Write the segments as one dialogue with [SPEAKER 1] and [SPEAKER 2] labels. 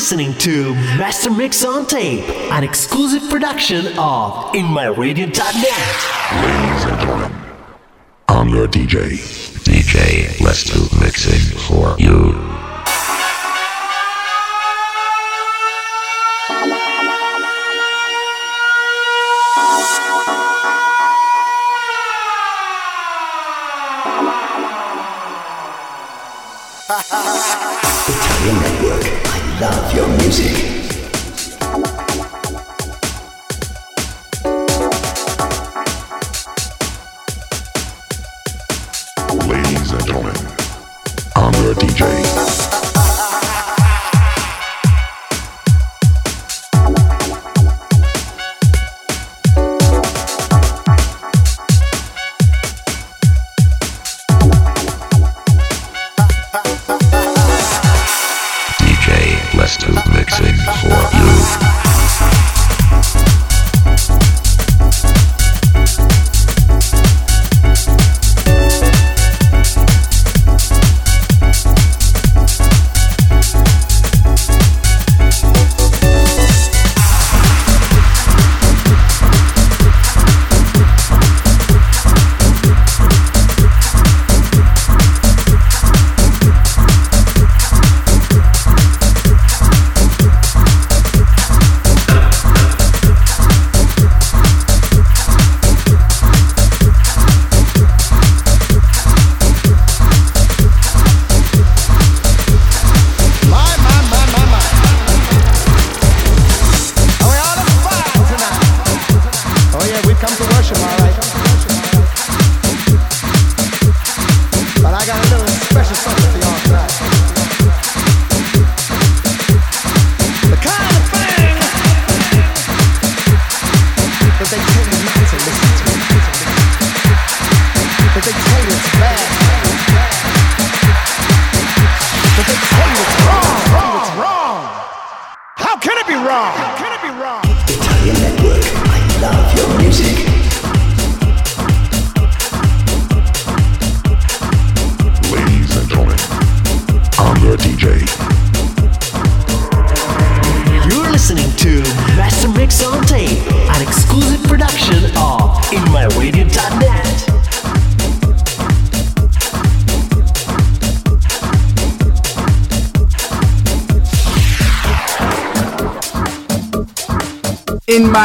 [SPEAKER 1] listening to Master Mix on Tape, an exclusive production of InMyRadio.net.
[SPEAKER 2] Ladies and gentlemen, I'm your DJ.
[SPEAKER 3] DJ, let's do mixing for you.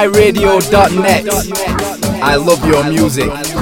[SPEAKER 4] myradio.net. I love your music.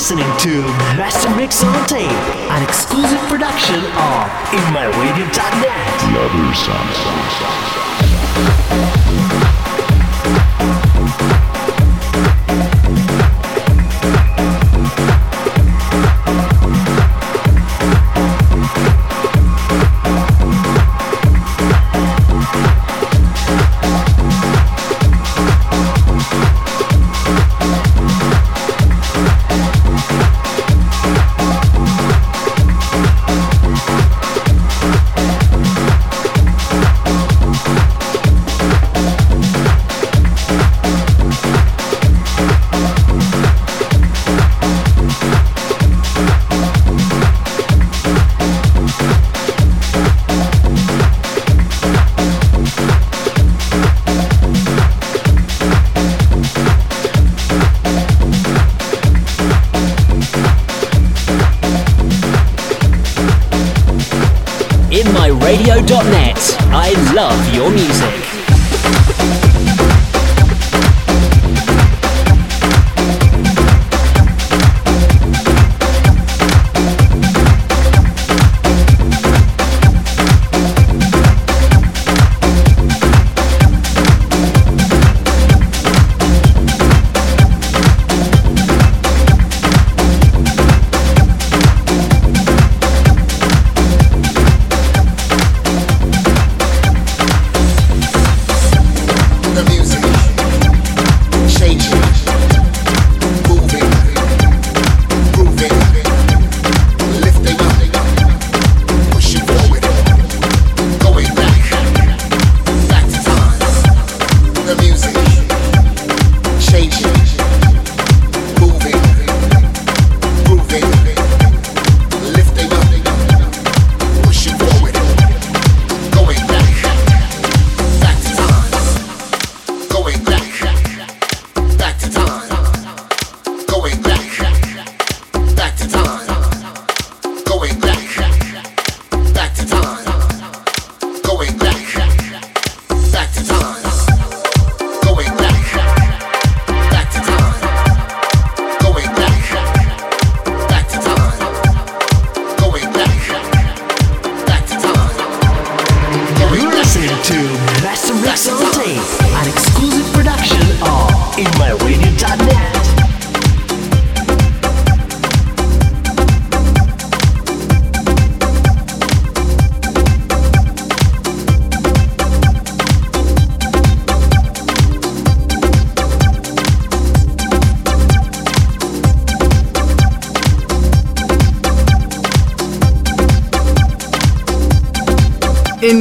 [SPEAKER 1] Listening to Master Mix on Tape, an exclusive production of InMyRadio.net. The other side.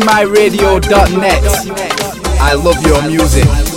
[SPEAKER 4] myradio.net. I love your music.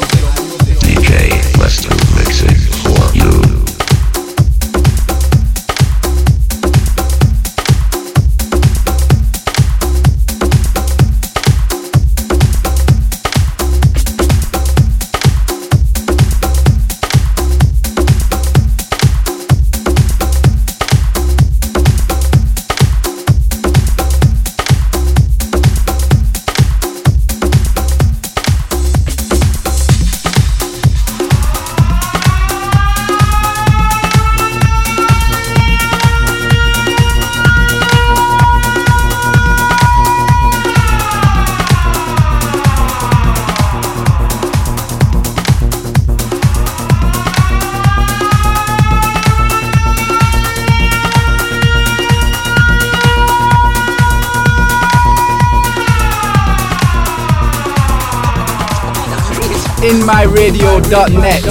[SPEAKER 4] myradio.net.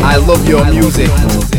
[SPEAKER 4] I love your music.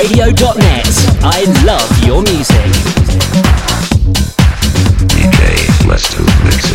[SPEAKER 5] radio.net. I love your music.
[SPEAKER 3] DJ,
[SPEAKER 6] let's do this.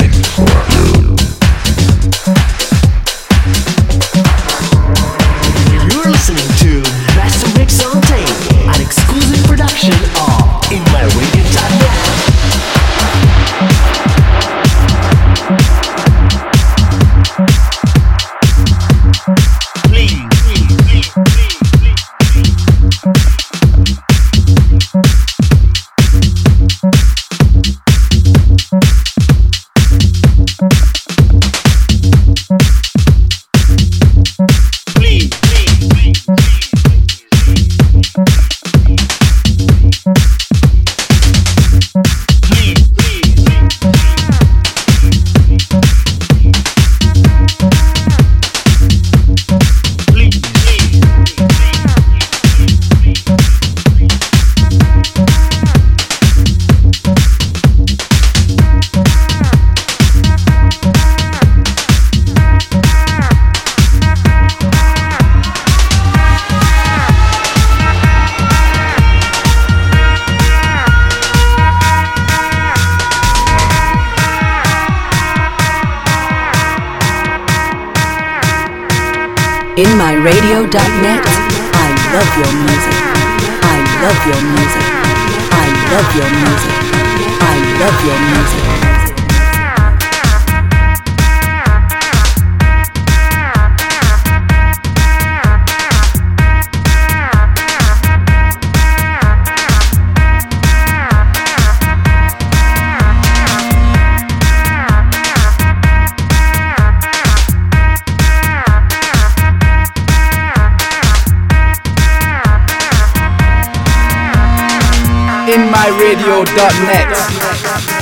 [SPEAKER 6] up
[SPEAKER 4] next.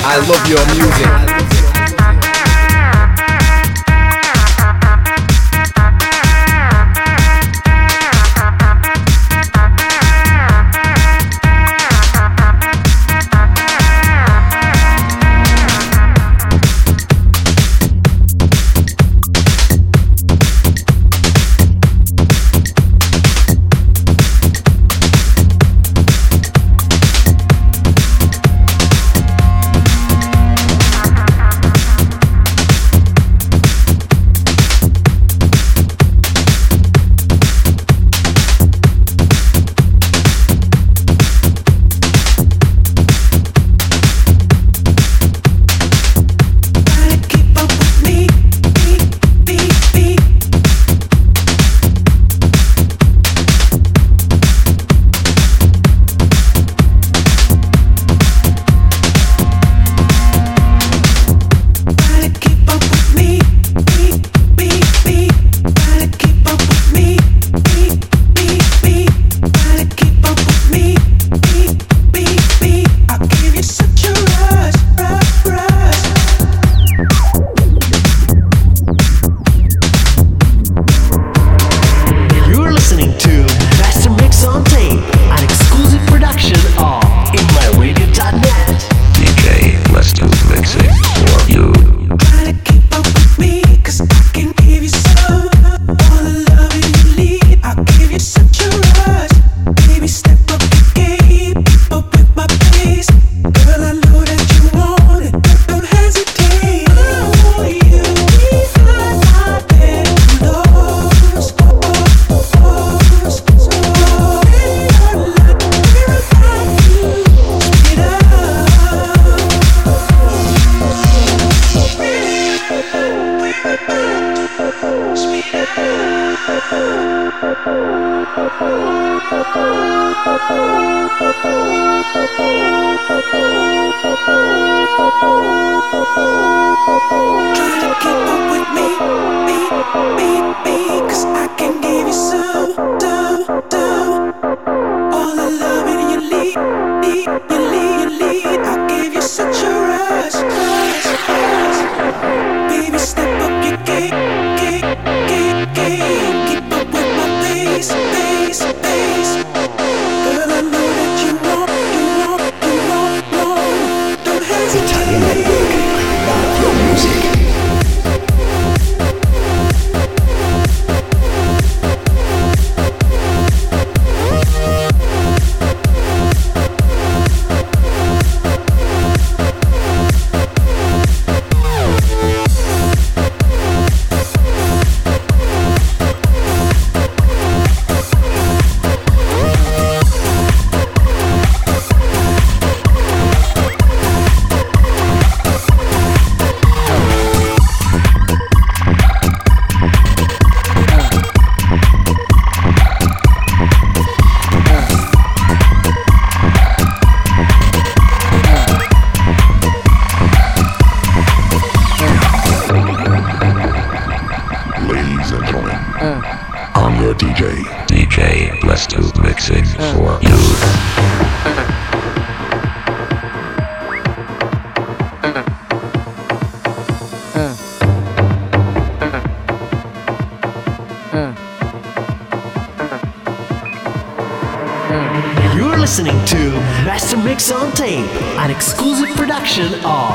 [SPEAKER 4] I love your music.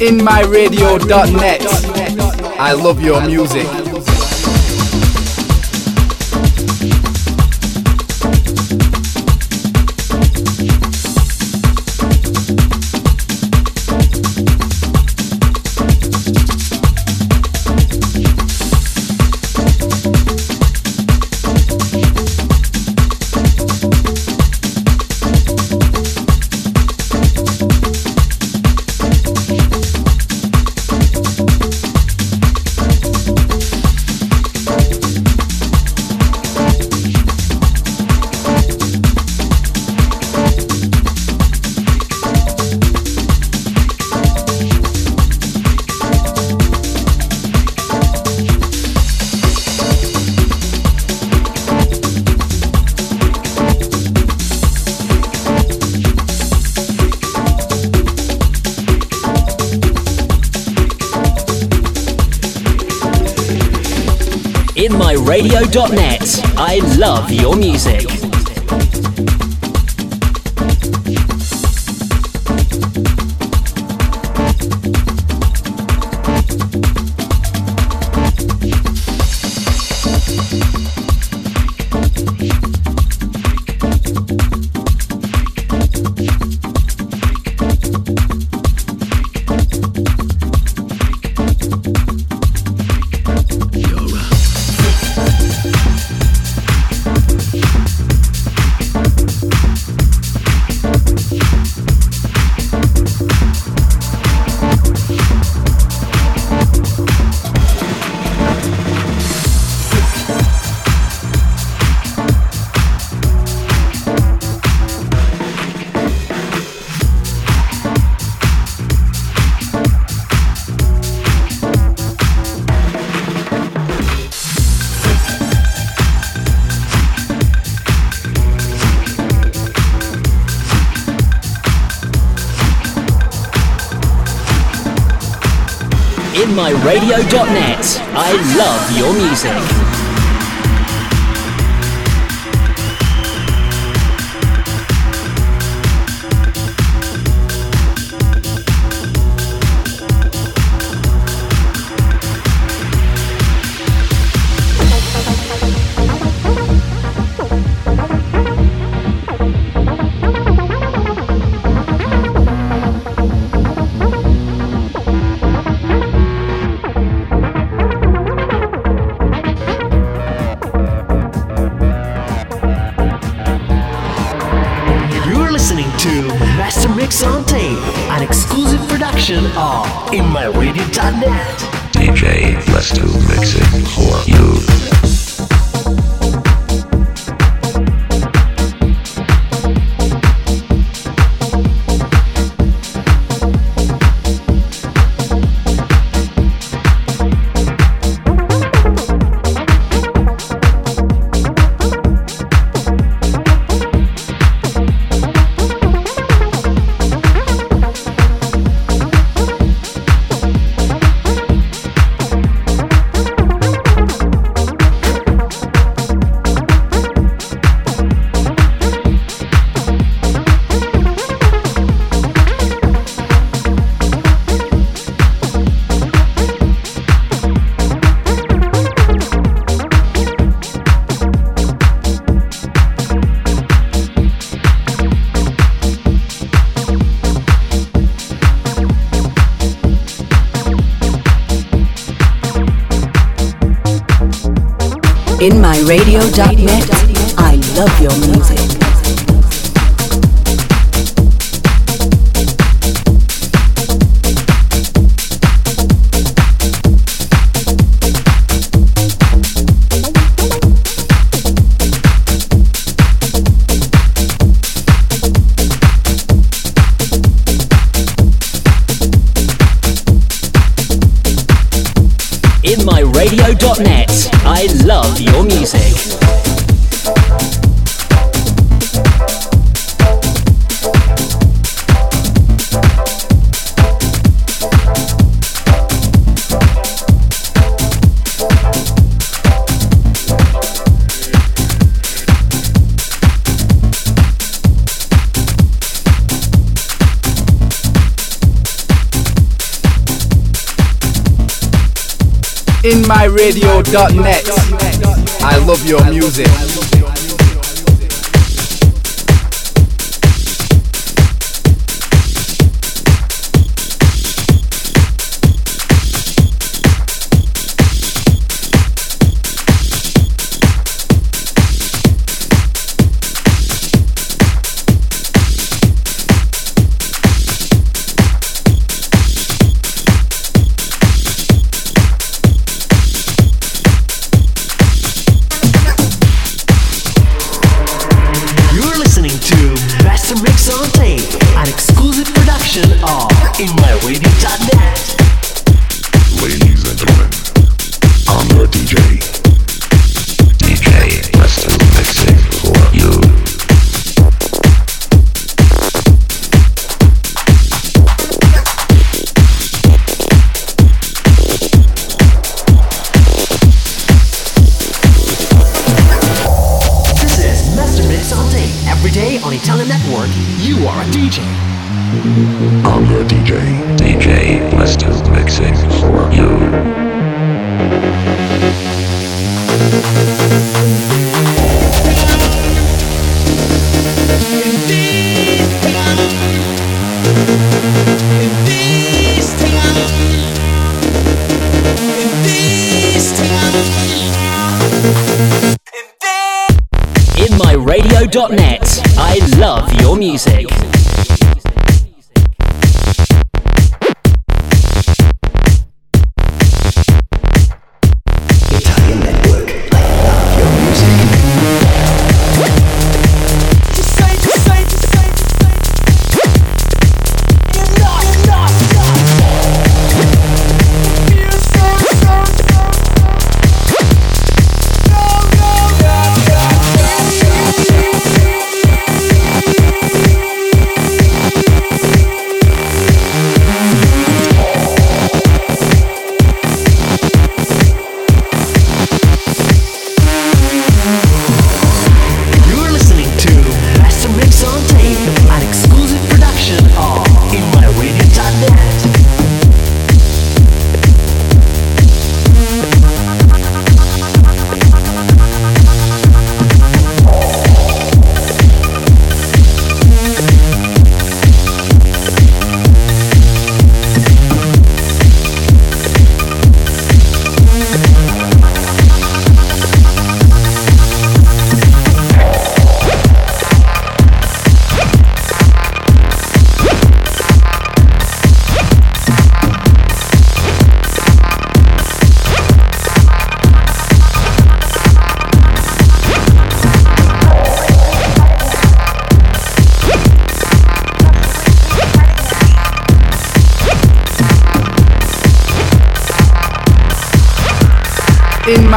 [SPEAKER 4] myradio.net. I love your music.
[SPEAKER 1] InMyRadio.net. I love your music. I love your music.
[SPEAKER 6] InMyRadio.net. I love your music.
[SPEAKER 1] InMyRadio.net. I love your music.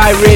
[SPEAKER 4] InMyRadio.net.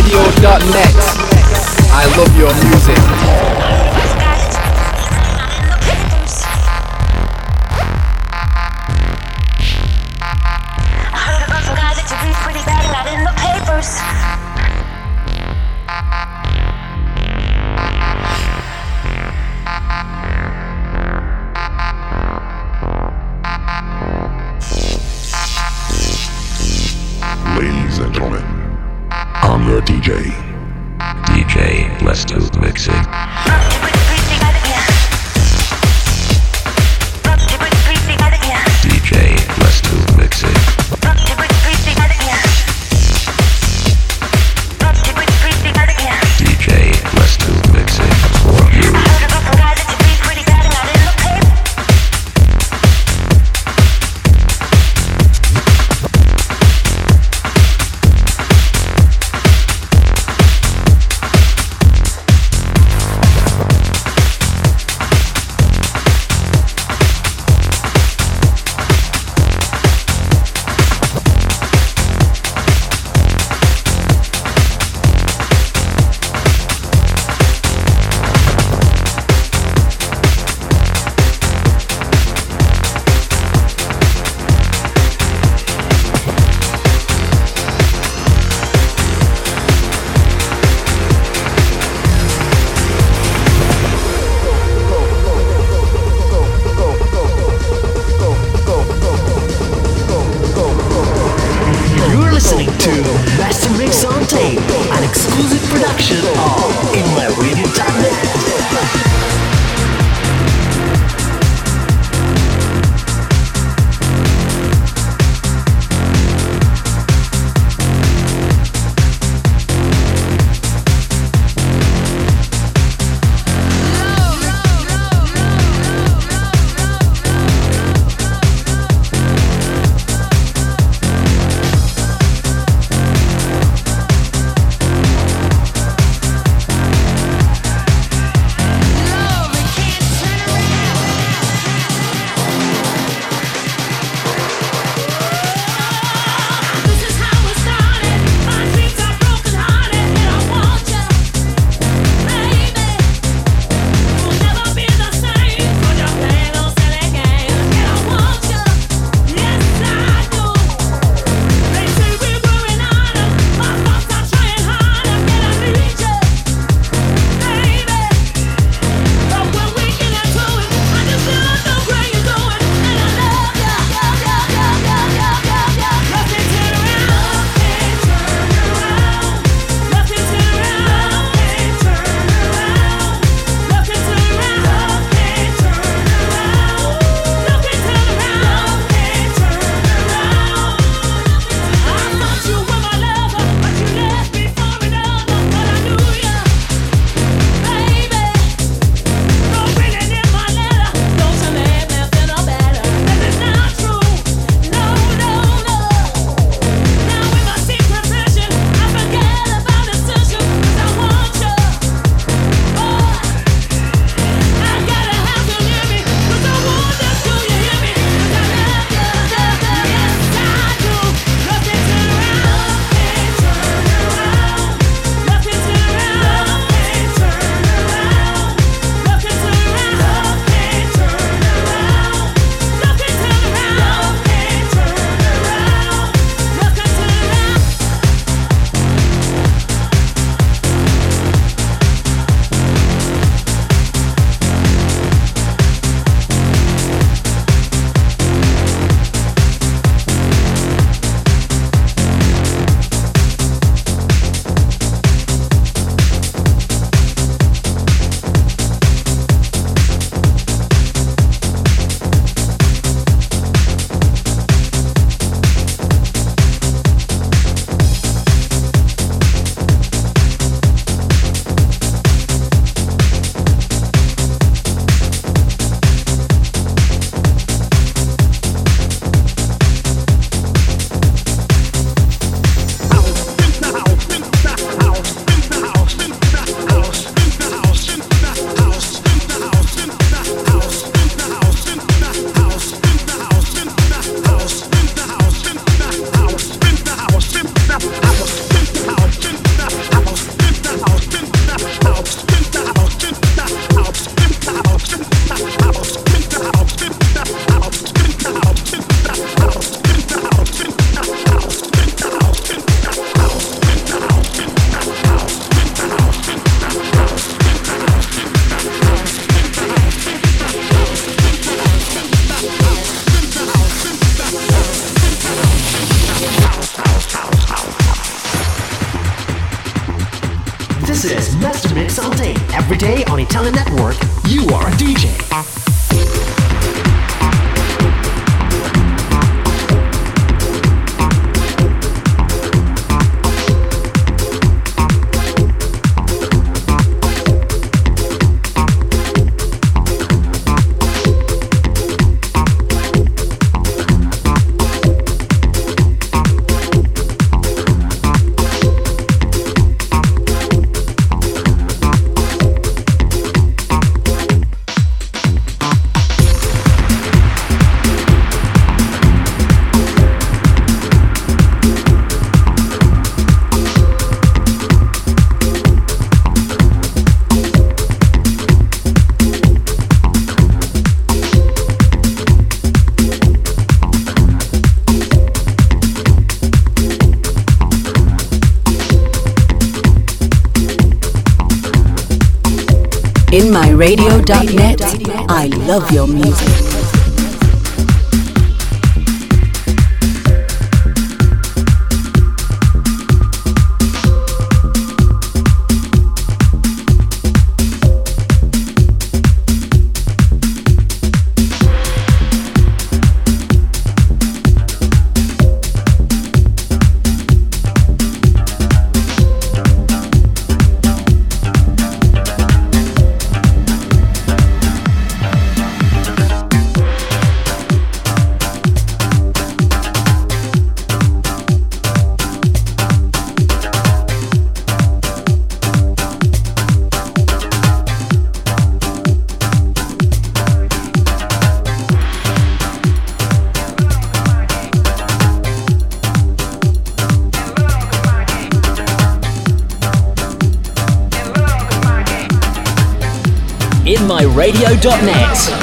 [SPEAKER 7] InMyRadio.net. I love your music.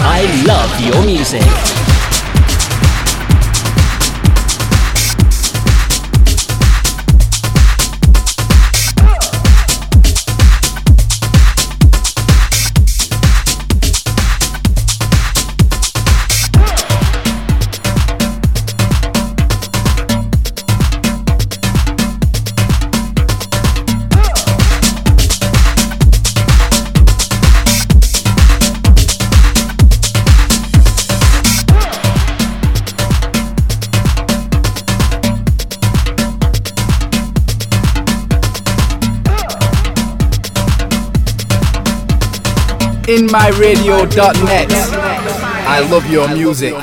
[SPEAKER 8] I love your music.
[SPEAKER 1] inmyradio.net.
[SPEAKER 4] I love your music.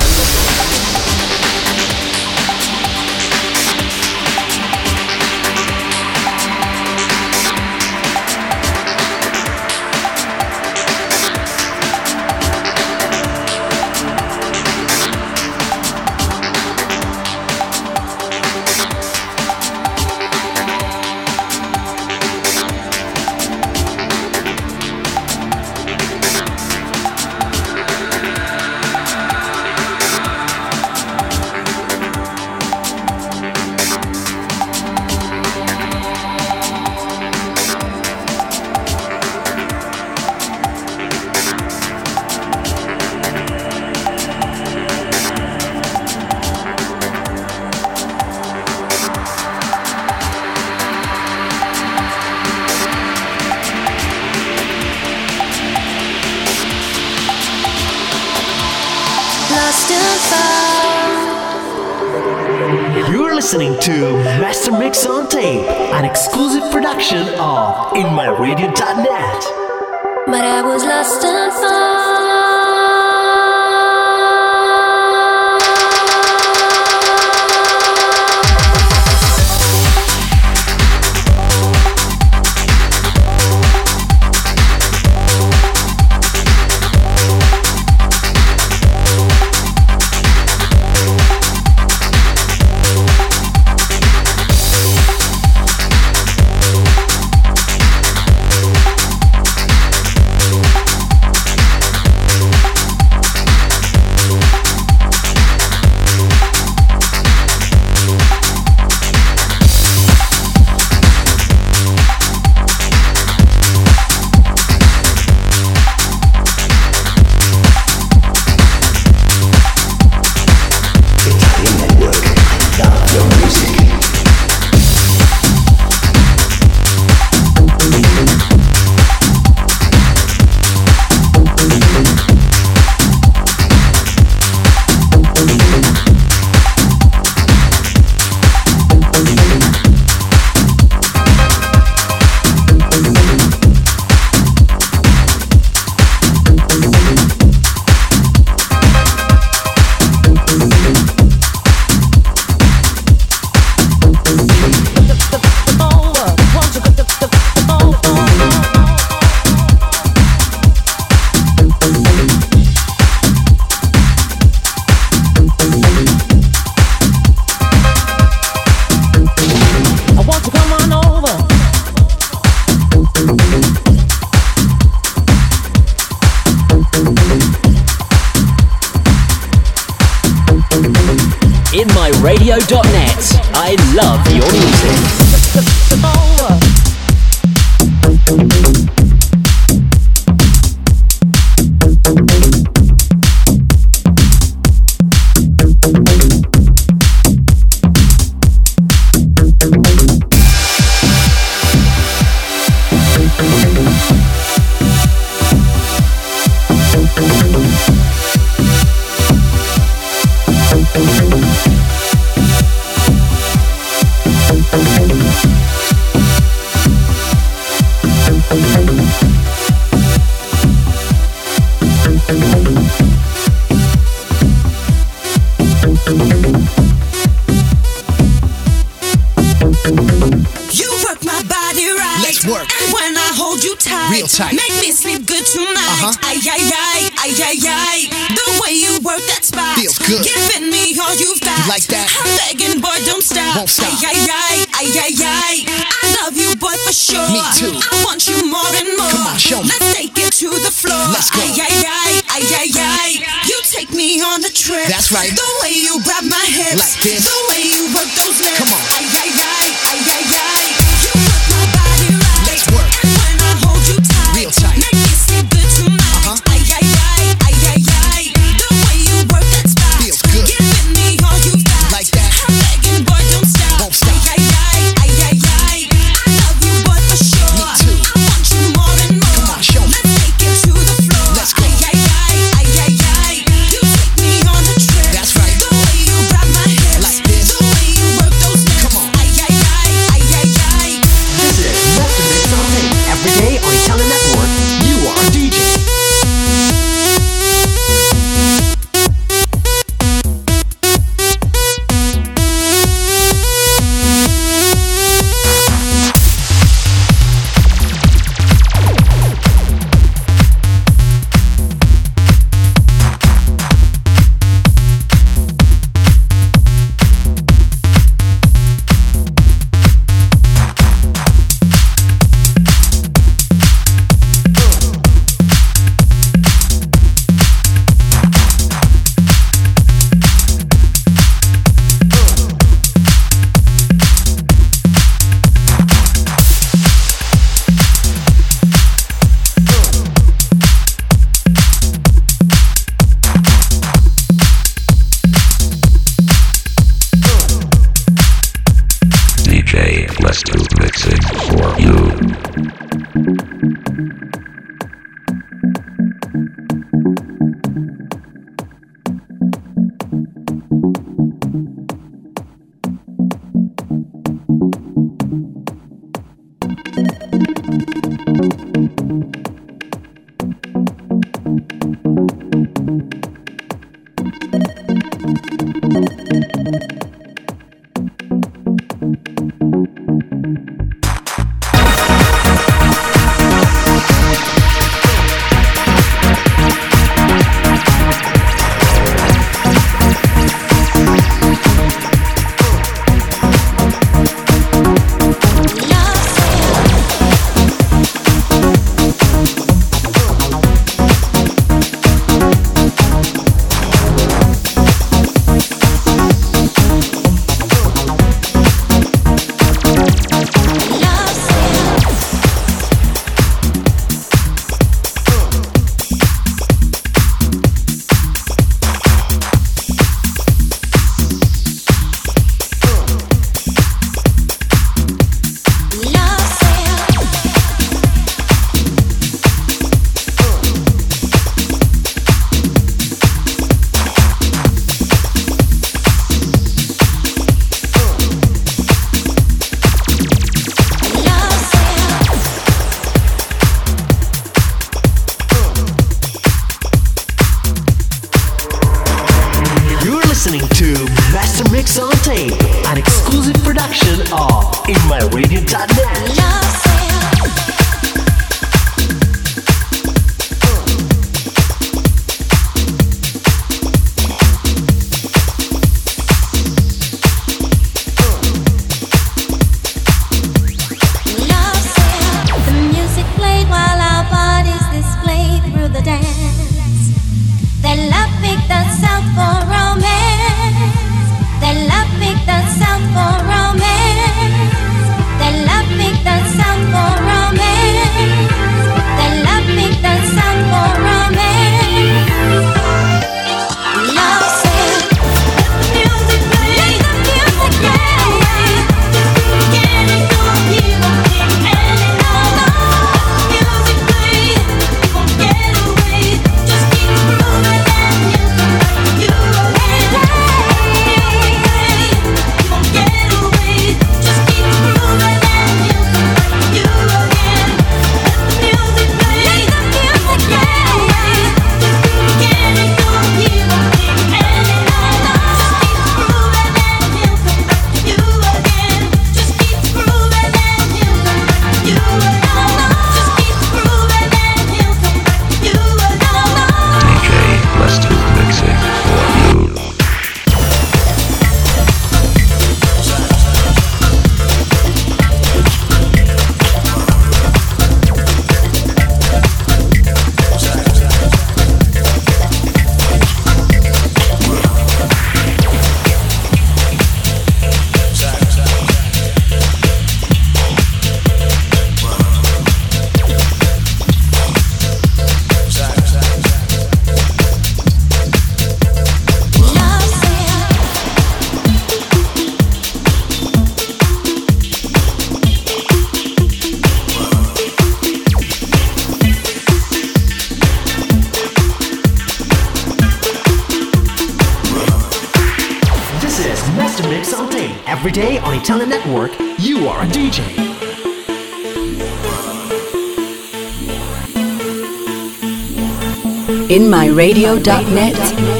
[SPEAKER 1] InMyRadio.net,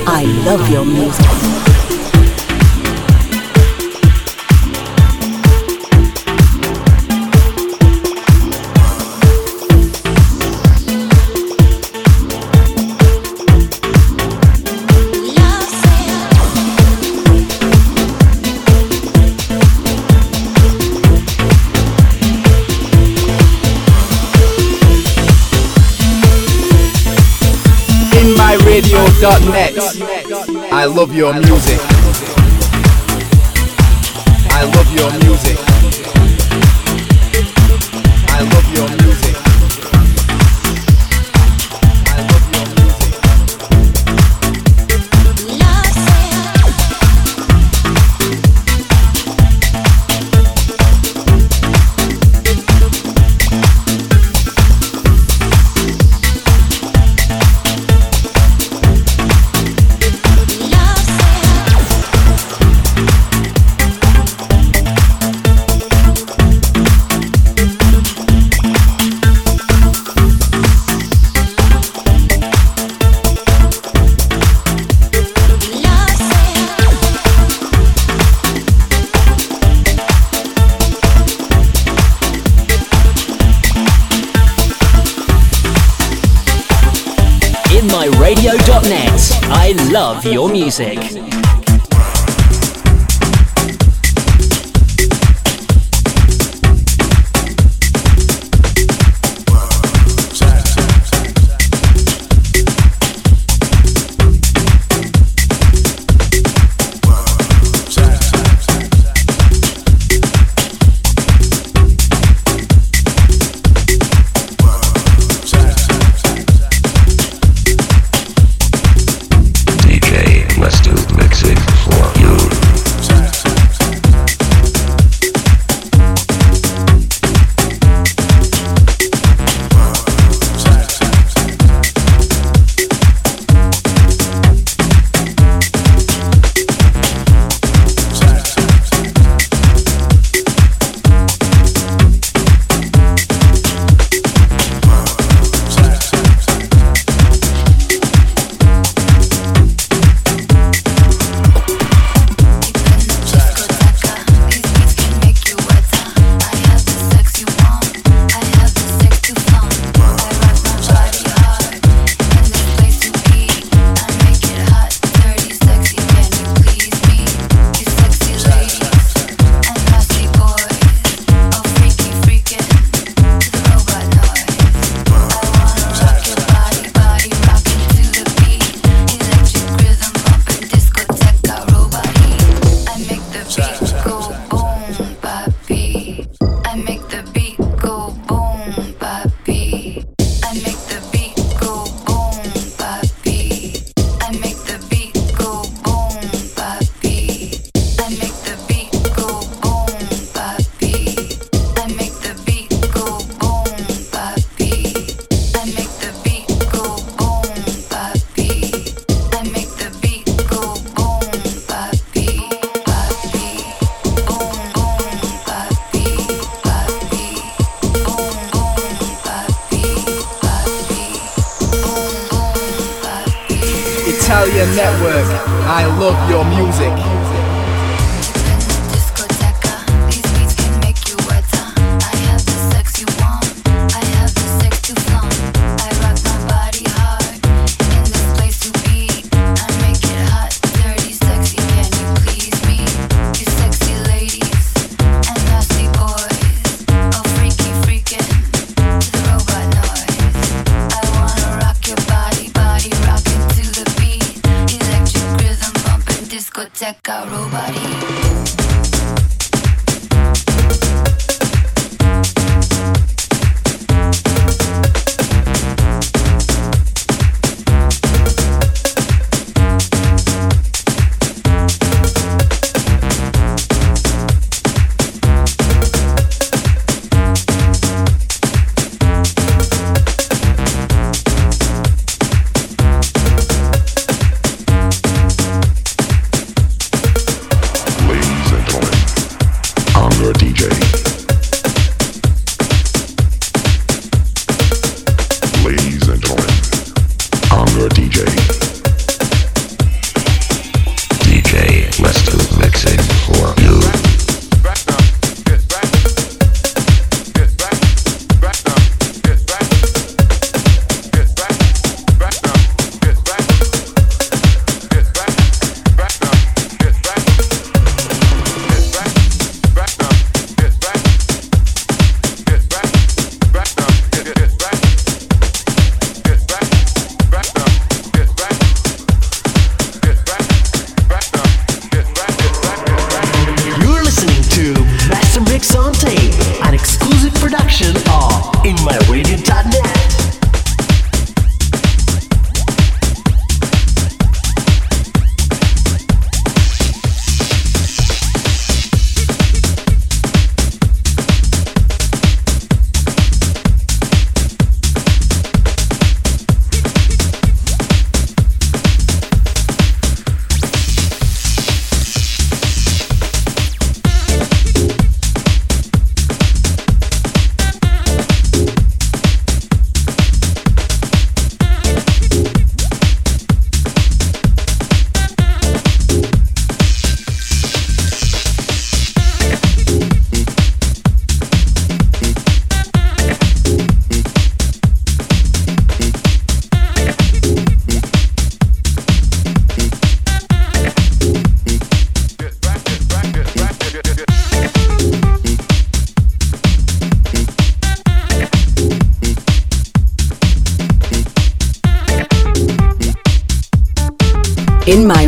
[SPEAKER 6] I love your music.
[SPEAKER 7] I love your music.
[SPEAKER 4] Your music.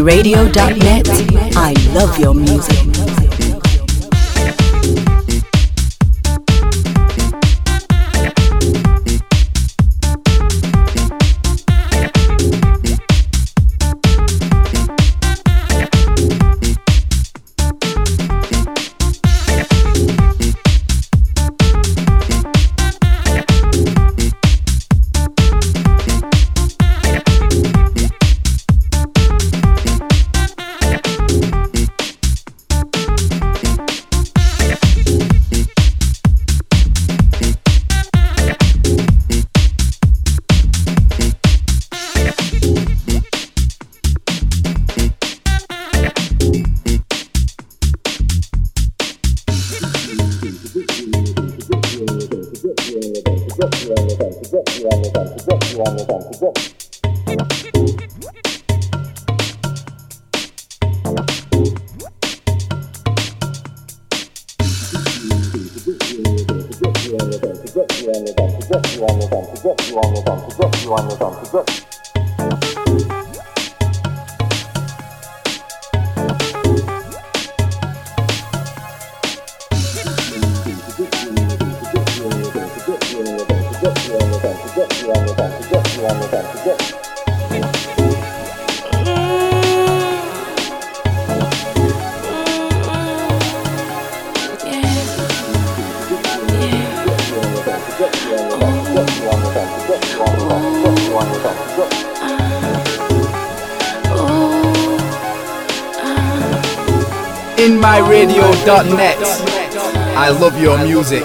[SPEAKER 4] radio.net. I love your music. myradio.net. I love your music.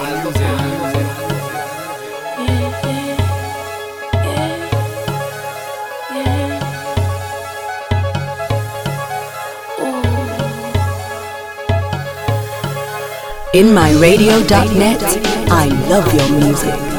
[SPEAKER 1] In myradio.net, I love your music.